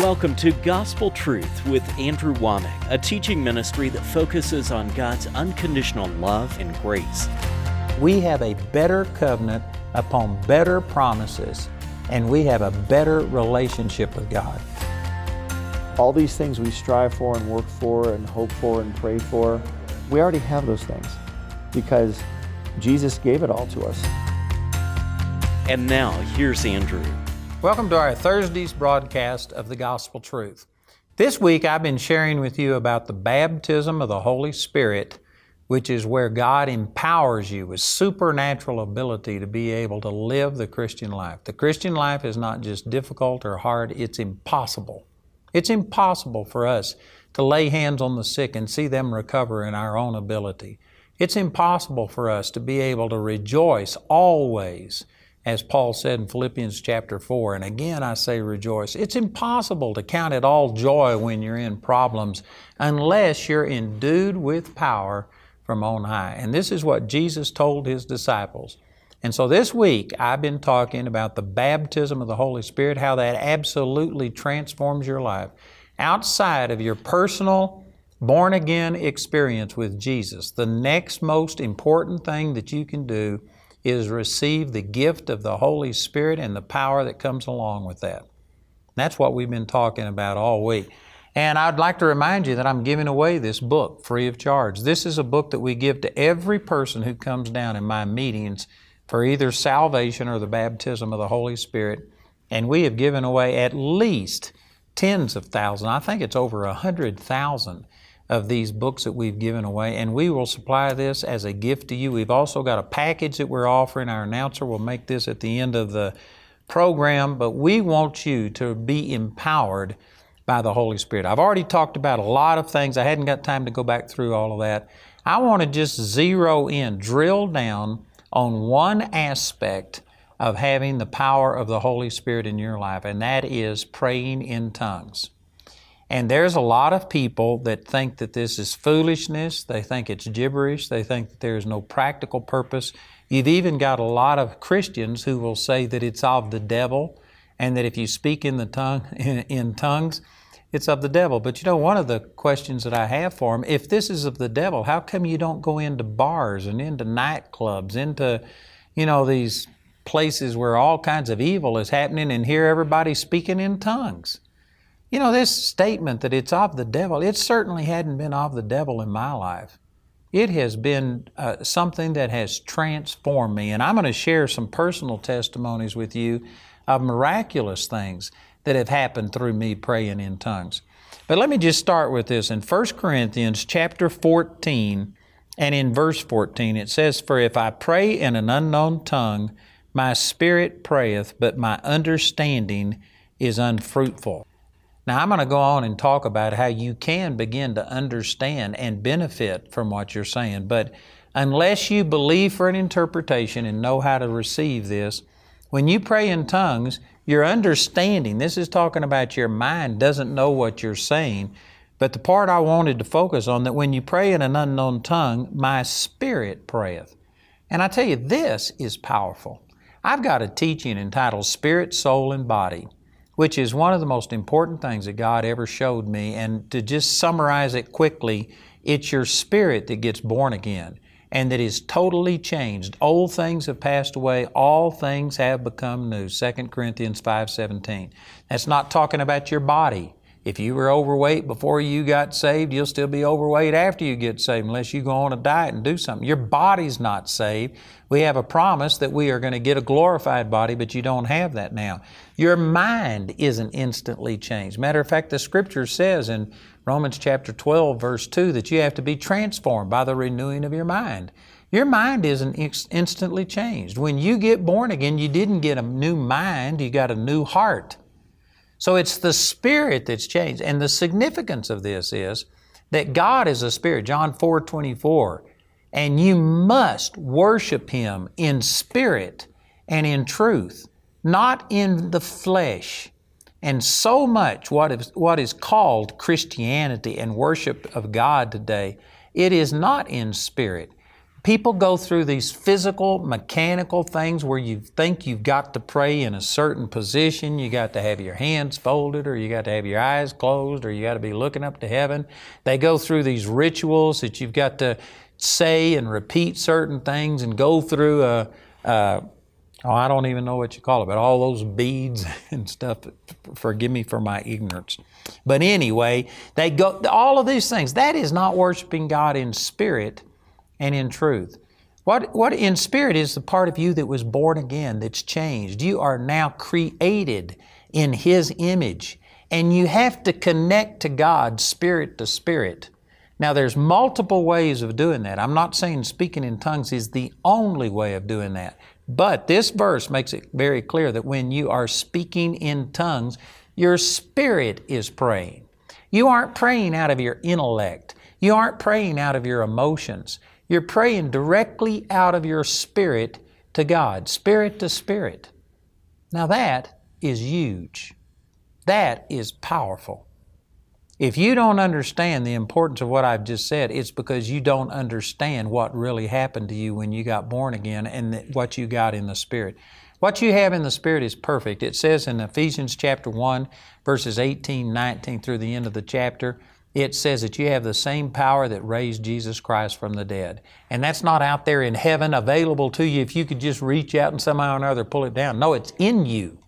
Welcome to Gospel Truth with Andrew Wommack, a teaching ministry that focuses on God's unconditional love and grace. We have a better covenant upon better promises, and we have a better relationship with God. All these things we strive for and work for and hope for and pray for, we already have those things because Jesus gave it all to us. And now, here's Andrew. Welcome to our Thursday's broadcast of the Gospel Truth. This week I've been sharing with you about the baptism of the Holy Spirit, which is where God empowers you with supernatural ability to be able to live the Christian life. The Christian life is not just difficult or hard, it's impossible. It's impossible for us to lay hands on the sick and see them recover in our own ability. It's impossible for us to be able to rejoice always as Paul said in Philippians chapter 4. And again, I say rejoice. It's impossible to count it all joy when you're in problems unless you're endued with power from on high. And this is what Jesus told His disciples. And so this week, I've been talking about the baptism of the Holy Spirit, how that absolutely transforms your life outside of your personal born again experience with Jesus. The next most important thing that you can do is receive the gift of the Holy Spirit and the power that comes along with that. That's what we've been talking about all week. And I'd like to remind you that I'm giving away this book free of charge. This is a book that we give to every person who comes down in my meetings for either salvation or the baptism of the Holy Spirit. And we have given away at least tens of thousands. I think it's over a hundred thousand of these books that we've given away, and we will supply this as a gift to you. We've also got a package that we're offering. Our announcer will make this at the end of the program, but we want you to be empowered by the Holy Spirit. I've already talked about a lot of things. I hadn't got time to go back through all of that. I want to just zero in, drill down on one aspect of having the power of the Holy Spirit in your life, and that is praying in tongues. And there's a lot of people that think that this is foolishness. They think it's gibberish. They think that there is no practical purpose. You've even got a lot of Christians who will say that it's of the devil and that if you speak in the tongue in, in tongues, it's of the devil. But you know, one of the questions that I have for them, if this is of the devil, how come you don't go into bars and into nightclubs, into, you know, these places where all kinds of evil is happening and hear everybody speaking in tongues? You know, this statement that it's of the devil, it certainly hadn't been of the devil in my life. It has been uh, something that has transformed me. And I'm going to share some personal testimonies with you of miraculous things that have happened through me praying in tongues. But let me just start with this. In 1 Corinthians chapter 14 and in verse 14, it says, For if I pray in an unknown tongue, my spirit prayeth, but my understanding is unfruitful. Now, I'm going to go on and talk about how you can begin to understand and benefit from what you're saying. But unless you believe for an interpretation and know how to receive this, when you pray in tongues, your understanding, this is talking about your mind, doesn't know what you're saying. But the part I wanted to focus on that when you pray in an unknown tongue, my spirit prayeth. And I tell you, this is powerful. I've got a teaching entitled Spirit, Soul, and Body which is one of the most important things that God ever showed me. And to just summarize it quickly, it's your spirit that gets born again and that is totally changed. Old things have passed away, all things have become new. 2 Corinthians 5:17. That's not talking about your body. If you were overweight before you got saved, you'll still be overweight after you get saved unless you go on a diet and do something. Your body's not saved. We have a promise that we are going to get a glorified body, but you don't have that now. Your mind isn't instantly changed. Matter of fact, the scripture says in Romans chapter 12, verse 2, that you have to be transformed by the renewing of your mind. Your mind isn't instantly changed. When you get born again, you didn't get a new mind, you got a new heart. So it's the spirit that's changed. And the significance of this is that God is a spirit, John 4 24, and you must worship Him in spirit and in truth, not in the flesh. And so much what is, what is called Christianity and worship of God today, it is not in spirit. People go through these physical, mechanical things where you think you've got to pray in a certain position. You got to have your hands folded, or you got to have your eyes closed, or you got to be looking up to heaven. They go through these rituals that you've got to say and repeat certain things and go through a, a oh, I don't even know what you call it, but all those beads and stuff. Forgive me for my ignorance. But anyway, they go all of these things. That is not worshiping God in spirit and in truth. What, what in spirit is the part of you that was born again, that's changed. You are now created in His image, and you have to connect to God spirit to spirit. Now, there's multiple ways of doing that. I'm not saying speaking in tongues is the only way of doing that. But this verse makes it very clear that when you are speaking in tongues, your spirit is praying. You aren't praying out of your intellect. You aren't praying out of your emotions. You're praying directly out of your spirit to God, spirit to spirit. Now that is huge. That is powerful. If you don't understand the importance of what I've just said, it's because you don't understand what really happened to you when you got born again and what you got in the Spirit. What you have in the Spirit is perfect. It says in Ephesians chapter 1, verses 18, 19 through the end of the chapter, it says that you have the same power that raised Jesus Christ from the dead. And that's not out there in heaven available to you if you could just reach out and somehow or another pull it down. No, it's in you.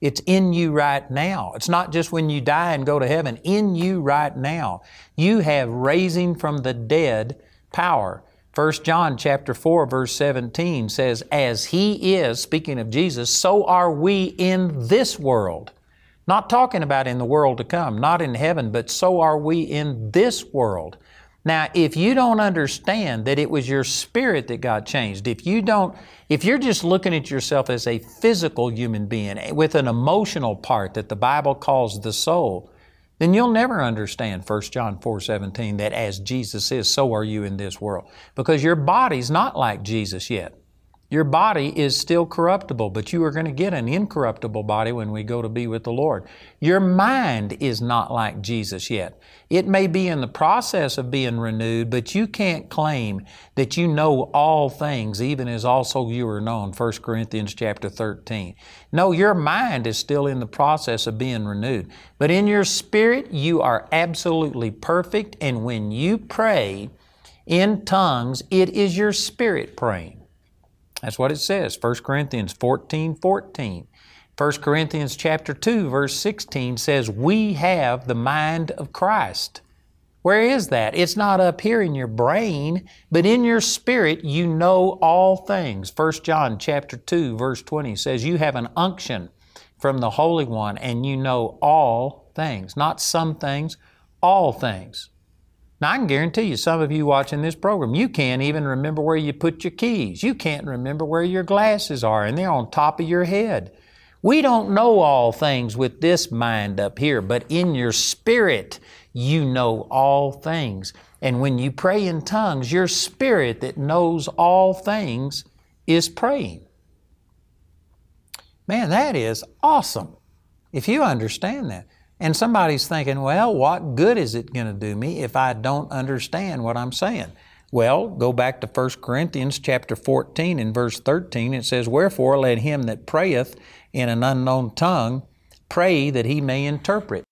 It's in you right now. It's not just when you die and go to heaven. In you right now. You have raising from the dead power. 1 John chapter 4 verse 17 says, As He is, speaking of Jesus, so are we in this world. Not talking about in the world to come, not in heaven, but so are we in this world. Now, if you don't understand that it was your spirit that got changed, if you don't, if you're just looking at yourself as a physical human being with an emotional part that the Bible calls the soul, then you'll never understand 1 John 4 17 that as Jesus is, so are you in this world. Because your body's not like Jesus yet. Your body is still corruptible, but you are going to get an incorruptible body when we go to be with the Lord. Your mind is not like Jesus yet. It may be in the process of being renewed, but you can't claim that you know all things, even as also you are known, 1 Corinthians chapter 13. No, your mind is still in the process of being renewed. But in your spirit, you are absolutely perfect, and when you pray in tongues, it is your spirit praying. That's what it says, 1 Corinthians 14 14. 1 Corinthians chapter 2 verse 16 says we have the mind of Christ. Where is that? It's not up here in your brain, but in your spirit you know all things. 1 John chapter 2 verse 20 says you have an unction from the Holy One and you know all things, not some things, all things. Now, I can guarantee you, some of you watching this program, you can't even remember where you put your keys. You can't remember where your glasses are, and they're on top of your head. We don't know all things with this mind up here, but in your spirit, you know all things. And when you pray in tongues, your spirit that knows all things is praying. Man, that is awesome if you understand that. And somebody's thinking, well, what good is it going to do me if I don't understand what I'm saying? Well, go back to 1 Corinthians chapter 14 and verse 13. It says, Wherefore let him that prayeth in an unknown tongue pray that he may interpret.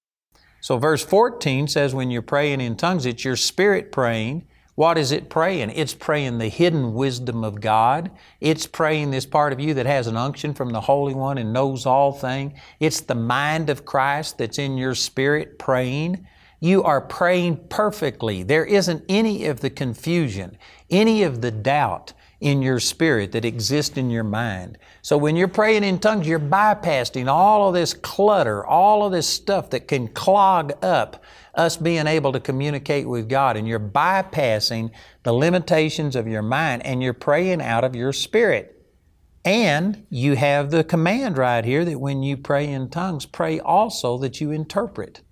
So verse 14 says, when you're praying in tongues, it's your spirit praying, what is it praying? It's praying the hidden wisdom of God. It's praying this part of you that has an unction from the Holy One and knows all things. It's the mind of Christ that's in your spirit praying. You are praying perfectly. There isn't any of the confusion, any of the doubt in your spirit that exists in your mind. So when you're praying in tongues, you're bypassing all of this clutter, all of this stuff that can clog up us being able to communicate with God. And you're bypassing the limitations of your mind and you're praying out of your spirit. And you have the command right here that when you pray in tongues, pray also that you interpret.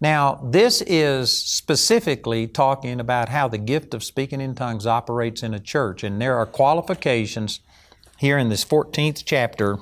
Now, this is specifically talking about how the gift of speaking in tongues operates in a church. And there are qualifications here in this 14th chapter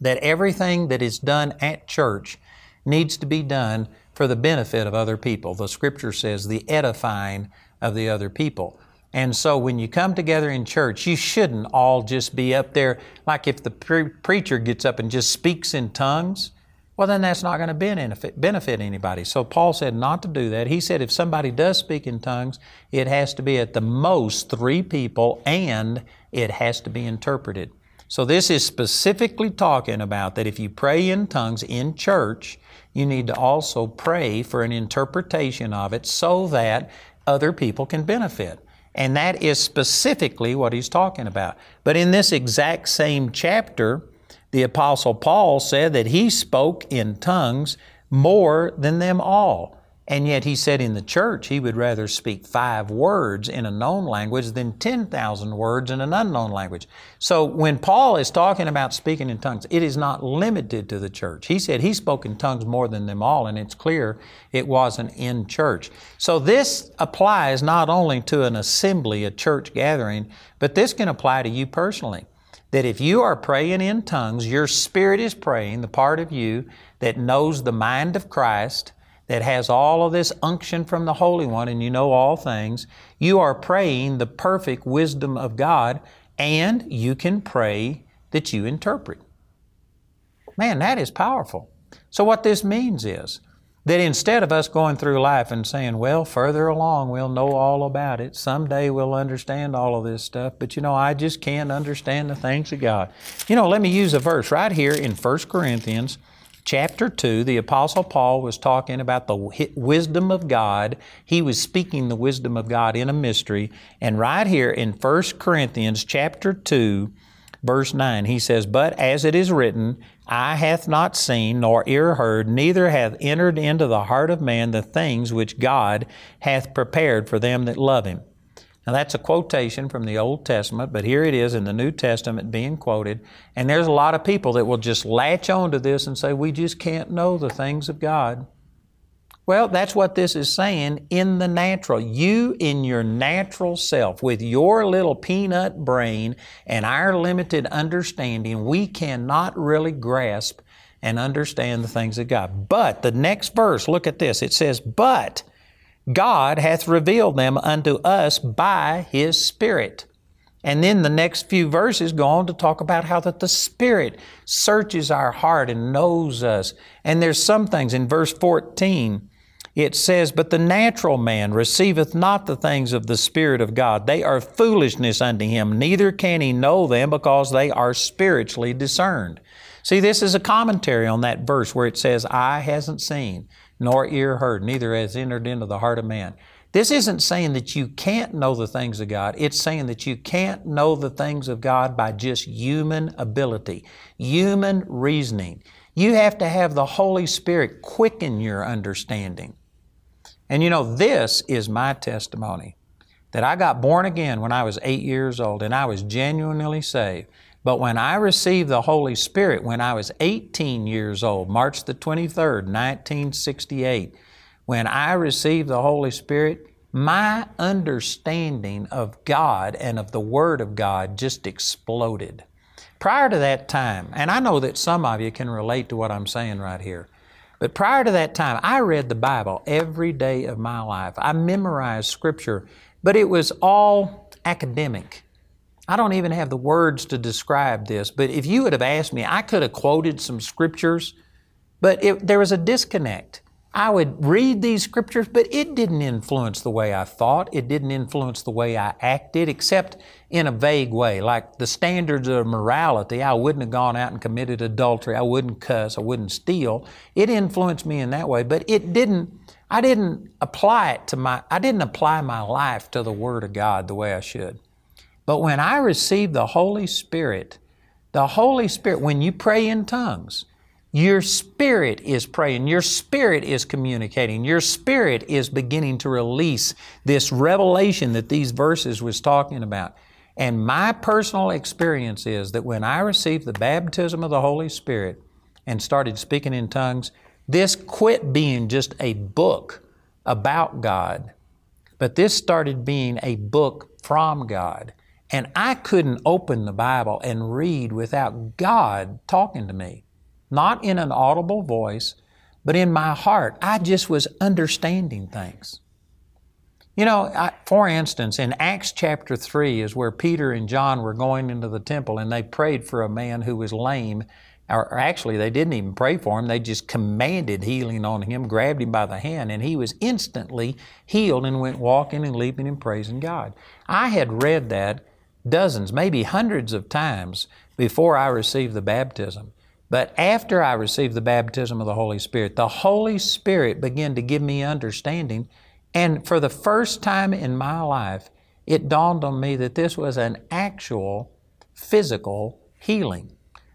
that everything that is done at church needs to be done for the benefit of other people. The scripture says the edifying of the other people. And so when you come together in church, you shouldn't all just be up there like if the pre- preacher gets up and just speaks in tongues, well, then that's not going to benefit, anybody. So Paul said not to do that. He said if somebody does speak in tongues, it has to be at the most three people and it has to be interpreted. So this is specifically talking about that if you pray in tongues in church, you need to also pray for an interpretation of it so that other people can benefit. And that is specifically what he's talking about. But in this exact same chapter, the Apostle Paul said that he spoke in tongues more than them all. And yet he said in the church he would rather speak five words in a known language than 10,000 words in an unknown language. So when Paul is talking about speaking in tongues, it is not limited to the church. He said he spoke in tongues more than them all, and it's clear it wasn't in church. So this applies not only to an assembly, a church gathering, but this can apply to you personally. That if you are praying in tongues, your spirit is praying, the part of you that knows the mind of Christ, that has all of this unction from the Holy One and you know all things, you are praying the perfect wisdom of God and you can pray that you interpret. Man, that is powerful. So, what this means is that instead of us going through life and saying, well, further along we'll know all about it, someday we'll understand all of this stuff, but you know, I just can't understand the things of God. You know, let me use a verse right here in 1 Corinthians chapter 2, the Apostle Paul was talking about the wisdom of God. He was speaking the wisdom of God in a mystery. And right here in 1 Corinthians chapter 2, verse 9, he says, But as it is written, Eye hath not seen, nor ear heard, neither hath entered into the heart of man the things which God hath prepared for them that love Him. Now, that's a quotation from the Old Testament, but here it is in the New Testament being quoted. And there's a lot of people that will just latch onto this and say, we just can't know the things of God. Well, that's what this is saying in the natural. You, in your natural self, with your little peanut brain and our limited understanding, we cannot really grasp and understand the things of God. But the next verse, look at this. It says, But God hath revealed them unto us by His Spirit. And then the next few verses go on to talk about how that the Spirit searches our heart and knows us. And there's some things in verse 14, it says, But the natural man receiveth not the things of the Spirit of God. They are foolishness unto him, neither can he know them because they are spiritually discerned. See, this is a commentary on that verse where it says, Eye hasn't seen, nor ear heard, neither has entered into the heart of man. This isn't saying that you can't know the things of God. It's saying that you can't know the things of God by just human ability, human reasoning. You have to have the Holy Spirit quicken your understanding. And you know, this is my testimony that I got born again when I was eight years old and I was genuinely saved. But when I received the Holy Spirit when I was 18 years old, March the 23rd, 1968, when I received the Holy Spirit, my understanding of God and of the Word of God just exploded. Prior to that time, and I know that some of you can relate to what I'm saying right here, but prior to that time, I read the Bible every day of my life. I memorized Scripture, but it was all academic. I don't even have the words to describe this, but if you would have asked me, I could have quoted some scriptures, but it, there was a disconnect. I would read these scriptures, but it didn't influence the way I thought. It didn't influence the way I acted, except in a vague way. Like the standards of morality, I wouldn't have gone out and committed adultery. I wouldn't cuss. I wouldn't steal. It influenced me in that way, but it didn't, I didn't apply it to my, I didn't apply my life to the Word of God the way I should. But when I received the Holy Spirit, the Holy Spirit, when you pray in tongues, your spirit is praying, your spirit is communicating, your spirit is beginning to release this revelation that these verses was talking about. And my personal experience is that when I received the baptism of the Holy Spirit and started speaking in tongues, this quit being just a book about God, but this started being a book from God. And I couldn't open the Bible and read without God talking to me. Not in an audible voice, but in my heart. I just was understanding things. You know, I, for instance, in Acts chapter 3 is where Peter and John were going into the temple and they prayed for a man who was lame. Or actually, they didn't even pray for him. They just commanded healing on him, grabbed him by the hand, and he was instantly healed and went walking and leaping and praising God. I had read that dozens, maybe hundreds of times before I received the baptism. But after I received the baptism of the Holy Spirit, the Holy Spirit began to give me understanding and for the first time in my life, it dawned on me that this was an actual physical healing.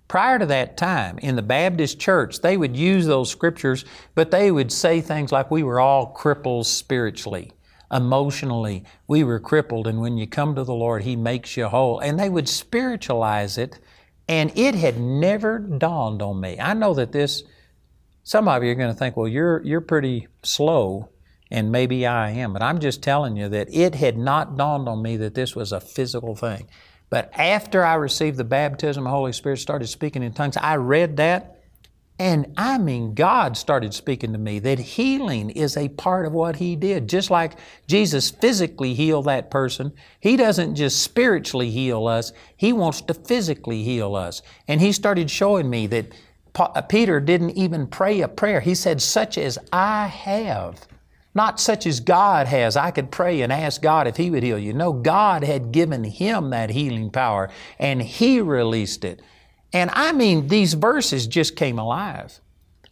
Prior to that time, in the Baptist church, they would use those scriptures, but they would say things like, We were all cripples spiritually, emotionally. We were crippled, and when you come to the Lord, He makes you whole. And they would spiritualize it, and it had never dawned on me. I know that this, some of you are going to think, Well, you're, you're pretty slow and maybe I am, but I'm just telling you that it had not dawned on me that this was a physical thing. But after I received the baptism the Holy Spirit, started speaking in tongues, I read that, and I mean, God started speaking to me that healing is a part of what He did. Just like Jesus physically healed that person, He doesn't just spiritually heal us, He wants to physically heal us. And He started showing me that uh, Peter didn't even pray a prayer. He said, Such as I have not such as God has. I could pray and ask God if He would heal you. No, God had given him that healing power and He released it. And I mean, these verses just came alive.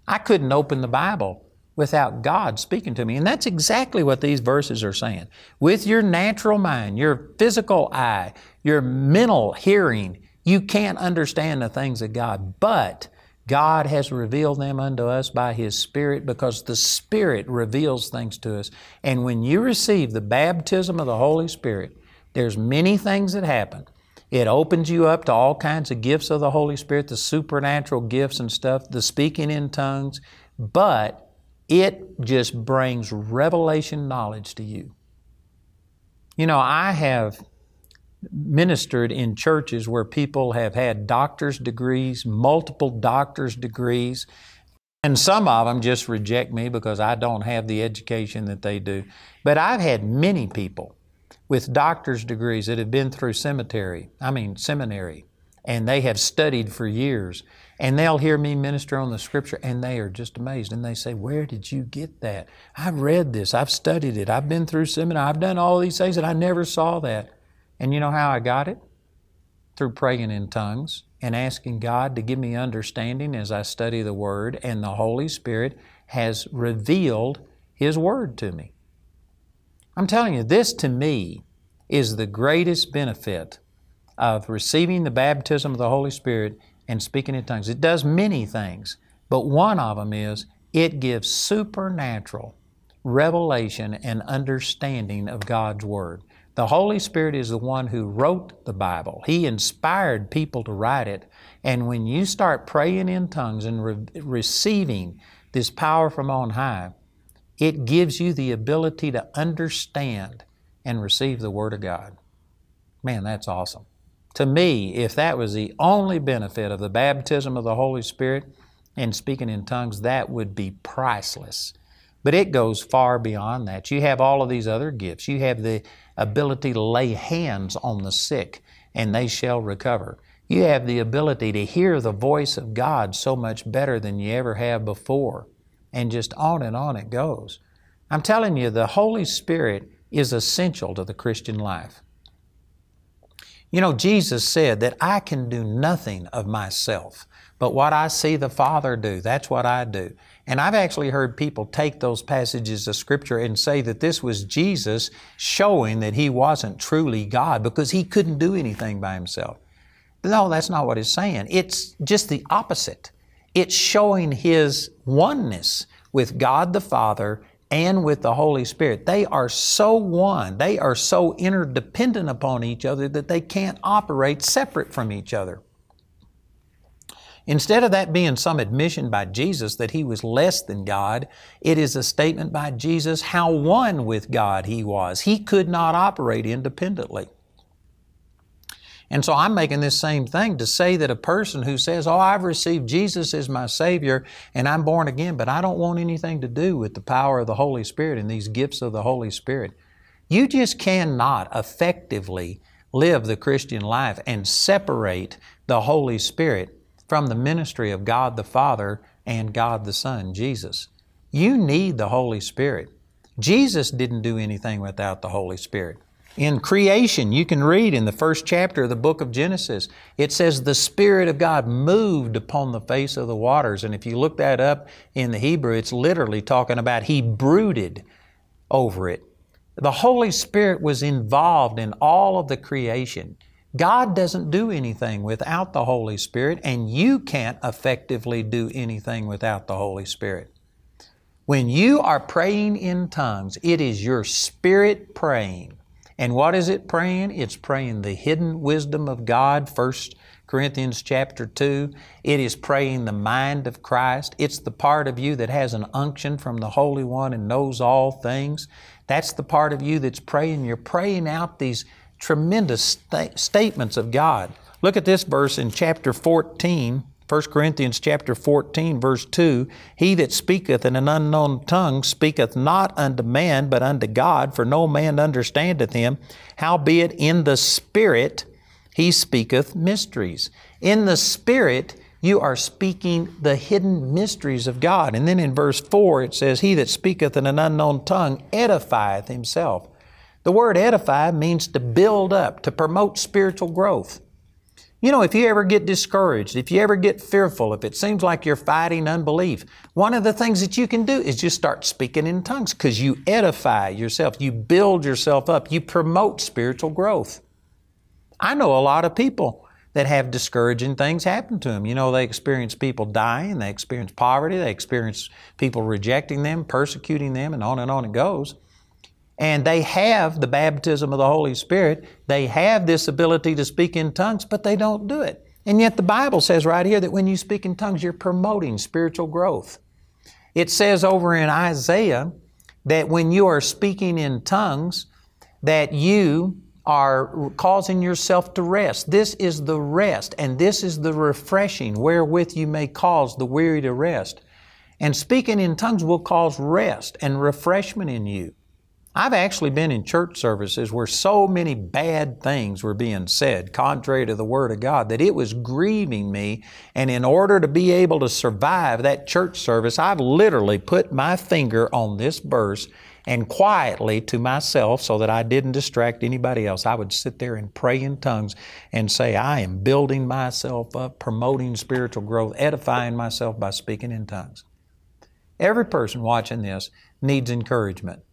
I couldn't open the Bible without God speaking to me. And that's exactly what these verses are saying. With your natural mind, your physical eye, your mental hearing, you can't understand the things of God. But God has revealed them unto us by His Spirit because the Spirit reveals things to us. And when you receive the baptism of the Holy Spirit, there's many things that happen. It opens you up to all kinds of gifts of the Holy Spirit, the supernatural gifts and stuff, the speaking in tongues, but it just brings revelation knowledge to you. You know, I have ministered in churches where people have had doctor's degrees, multiple doctor's degrees, and some of them just reject me because I don't have the education that they do. But I've had many people with doctor's degrees that have been through cemetery, I mean seminary, and they have studied for years. And they'll hear me minister on the scripture and they are just amazed. And they say, Where did you get that? I've read this, I've studied it, I've been through seminary, I've done all these things, and I never saw that. And you know how I got it? Through praying in tongues and asking God to give me understanding as I study the Word, and the Holy Spirit has revealed His Word to me. I'm telling you, this to me is the greatest benefit of receiving the baptism of the Holy Spirit and speaking in tongues. It does many things, but one of them is it gives supernatural revelation and understanding of God's Word. The Holy Spirit is the one who wrote the Bible. He inspired people to write it. And when you start praying in tongues and re- receiving this power from on high, it gives you the ability to understand and receive the Word of God. Man, that's awesome. To me, if that was the only benefit of the baptism of the Holy Spirit and speaking in tongues, that would be priceless. But it goes far beyond that. You have all of these other gifts. You have the ability to lay hands on the sick and they shall recover. You have the ability to hear the voice of God so much better than you ever have before. And just on and on it goes. I'm telling you, the Holy Spirit is essential to the Christian life. You know, Jesus said that I can do nothing of myself, but what I see the Father do, that's what I do. And I've actually heard people take those passages of Scripture and say that this was Jesus showing that He wasn't truly God because He couldn't do anything by Himself. No, that's not what it's saying. It's just the opposite. It's showing His oneness with God the Father and with the Holy Spirit. They are so one, they are so interdependent upon each other that they can't operate separate from each other. Instead of that being some admission by Jesus that he was less than God, it is a statement by Jesus how one with God he was. He could not operate independently. And so I'm making this same thing to say that a person who says, Oh, I've received Jesus as my Savior and I'm born again, but I don't want anything to do with the power of the Holy Spirit and these gifts of the Holy Spirit. You just cannot effectively live the Christian life and separate the Holy Spirit from the ministry of God the Father and God the Son, Jesus. You need the Holy Spirit. Jesus didn't do anything without the Holy Spirit. In creation, you can read in the first chapter of the book of Genesis, it says the Spirit of God moved upon the face of the waters. And if you look that up in the Hebrew, it's literally talking about He brooded over it. The Holy Spirit was involved in all of the creation. God doesn't do anything without the Holy Spirit, and you can't effectively do anything without the Holy Spirit. When you are praying in tongues, it is your spirit praying. And what is it praying? It's praying the hidden wisdom of God, 1 Corinthians chapter 2. It is praying the mind of Christ. It's the part of you that has an unction from the Holy One and knows all things. That's the part of you that's praying. You're praying out these tremendous st- statements of God. Look at this verse in chapter 14, 1 Corinthians chapter 14, verse 2 He that speaketh in an unknown tongue speaketh not unto man, but unto God, for no man understandeth him. Howbeit in the Spirit he speaketh mysteries. In the Spirit, you are speaking the hidden mysteries of God. And then in verse 4, it says, He that speaketh in an unknown tongue edifieth himself. The word edify means to build up, to promote spiritual growth. You know, if you ever get discouraged, if you ever get fearful, if it seems like you're fighting unbelief, one of the things that you can do is just start speaking in tongues because you edify yourself, you build yourself up, you promote spiritual growth. I know a lot of people that have discouraging things happen to them. You know, they experience people dying, they experience poverty, they experience people rejecting them, persecuting them, and on and on it goes and they have the baptism of the Holy Spirit. They have this ability to speak in tongues, but they don't do it. And yet the Bible says right here that when you speak in tongues, you're promoting spiritual growth. It says over in Isaiah that when you are speaking in tongues, that you are causing yourself to rest. This is the rest, and this is the refreshing wherewith you may cause the weary to rest. And speaking in tongues will cause rest and refreshment in you. I've actually been in church services where so many bad things were being said, contrary to the Word of God, that it was grieving me. And in order to be able to survive that church service, I've literally put my finger on this verse and quietly to myself so that I didn't distract anybody else. I would sit there and pray in tongues and say, I am building myself up, promoting spiritual growth, edifying myself by speaking in tongues. Every person watching this needs encouragement.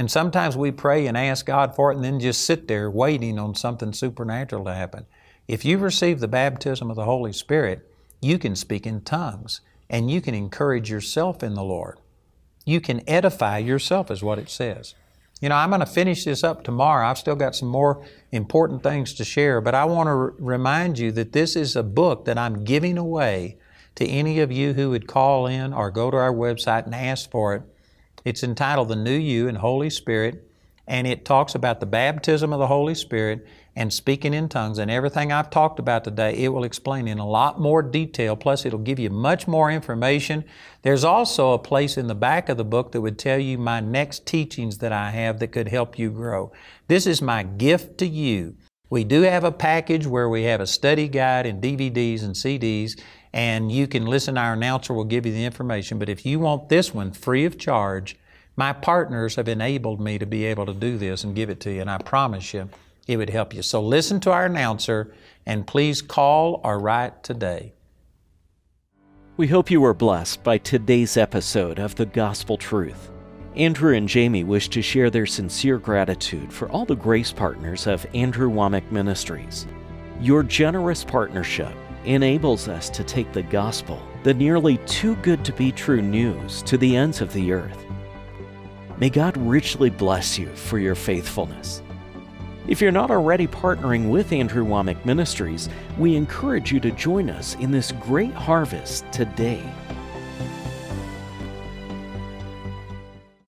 And sometimes we pray and ask God for it and then just sit there waiting on something supernatural to happen. If you receive the baptism of the Holy Spirit, you can speak in tongues and you can encourage yourself in the Lord. You can edify yourself, is what it says. You know, I'm going to finish this up tomorrow. I've still got some more important things to share, but I want to r- remind you that this is a book that I'm giving away to any of you who would call in or go to our website and ask for it. It's entitled The New You and Holy Spirit, and it talks about the baptism of the Holy Spirit and speaking in tongues. And everything I've talked about today, it will explain in a lot more detail, plus, it'll give you much more information. There's also a place in the back of the book that would tell you my next teachings that I have that could help you grow. This is my gift to you. We do have a package where we have a study guide and DVDs and CDs, and you can listen. Our announcer will give you the information. But if you want this one free of charge, my partners have enabled me to be able to do this and give it to you, and I promise you it would help you. So listen to our announcer and please call or write today. We hope you were blessed by today's episode of The Gospel Truth. Andrew and Jamie wish to share their sincere gratitude for all the grace partners of Andrew Wommack Ministries. Your generous partnership enables us to take the gospel, the nearly too good to be true news, to the ends of the earth. May God richly bless you for your faithfulness. If you're not already partnering with Andrew Wommack Ministries, we encourage you to join us in this great harvest today.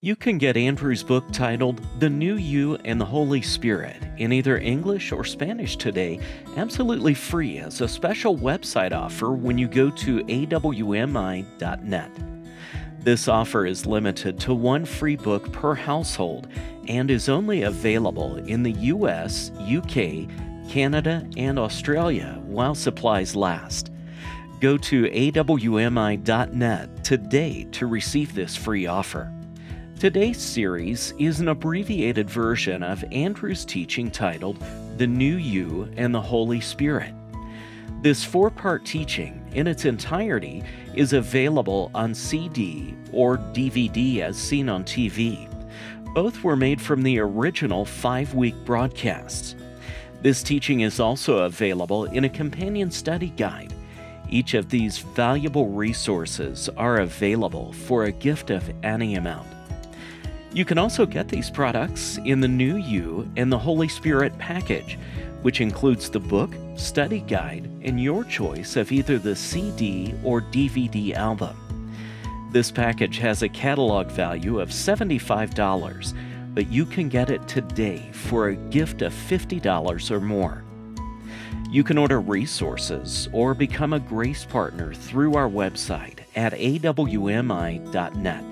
You can get Andrew's book titled The New You and the Holy Spirit in either English or Spanish today, absolutely free as a special website offer when you go to awmi.net. This offer is limited to one free book per household and is only available in the US, UK, Canada, and Australia while supplies last. Go to awmi.net today to receive this free offer. Today's series is an abbreviated version of Andrew's teaching titled The New You and the Holy Spirit. This four part teaching, in its entirety, is available on CD or DVD as seen on TV. Both were made from the original five week broadcasts. This teaching is also available in a companion study guide. Each of these valuable resources are available for a gift of any amount. You can also get these products in the New You and the Holy Spirit package, which includes the book, study guide, and your choice of either the CD or DVD album. This package has a catalog value of $75, but you can get it today for a gift of $50 or more. You can order resources or become a grace partner through our website at awmi.net.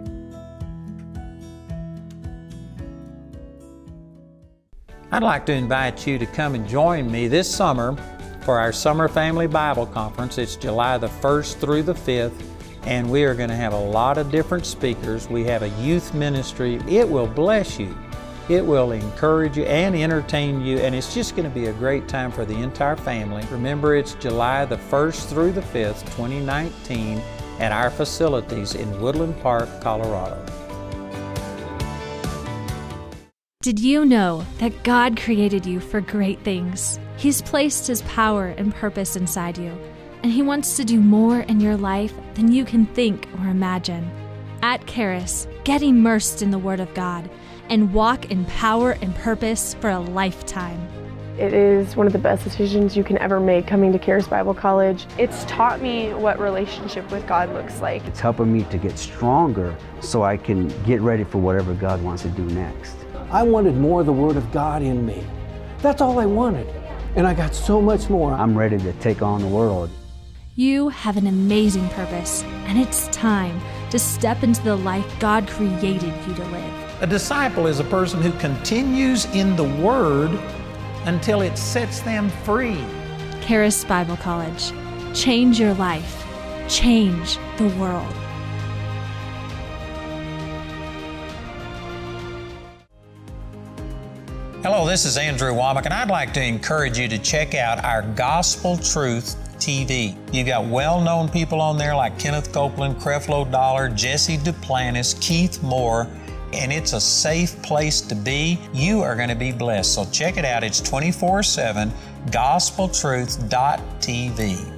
I'd like to invite you to come and join me this summer for our Summer Family Bible Conference. It's July the 1st through the 5th, and we are going to have a lot of different speakers. We have a youth ministry. It will bless you. It will encourage you and entertain you, and it's just going to be a great time for the entire family. Remember, it's July the 1st through the 5th, 2019, at our facilities in Woodland Park, Colorado. Did you know that God created you for great things? He's placed His power and purpose inside you, and He wants to do more in your life than you can think or imagine. At Charis, get immersed in the Word of God and walk in power and purpose for a lifetime. It is one of the best decisions you can ever make coming to Charis Bible College. It's taught me what relationship with God looks like. It's helping me to get stronger so I can get ready for whatever God wants to do next. I wanted more of the Word of God in me. That's all I wanted. And I got so much more. I'm ready to take on the world. You have an amazing purpose, and it's time to step into the life God created you to live. A disciple is a person who continues in the Word until it sets them free. Charis Bible College. Change your life. Change the world. Hello, this is Andrew Wommack, and I'd like to encourage you to check out our Gospel Truth TV. You've got well known people on there like Kenneth Copeland, Creflo Dollar, Jesse Duplantis, Keith Moore, and it's a safe place to be. You are going to be blessed. So check it out. It's 24 7 gospeltruth.tv.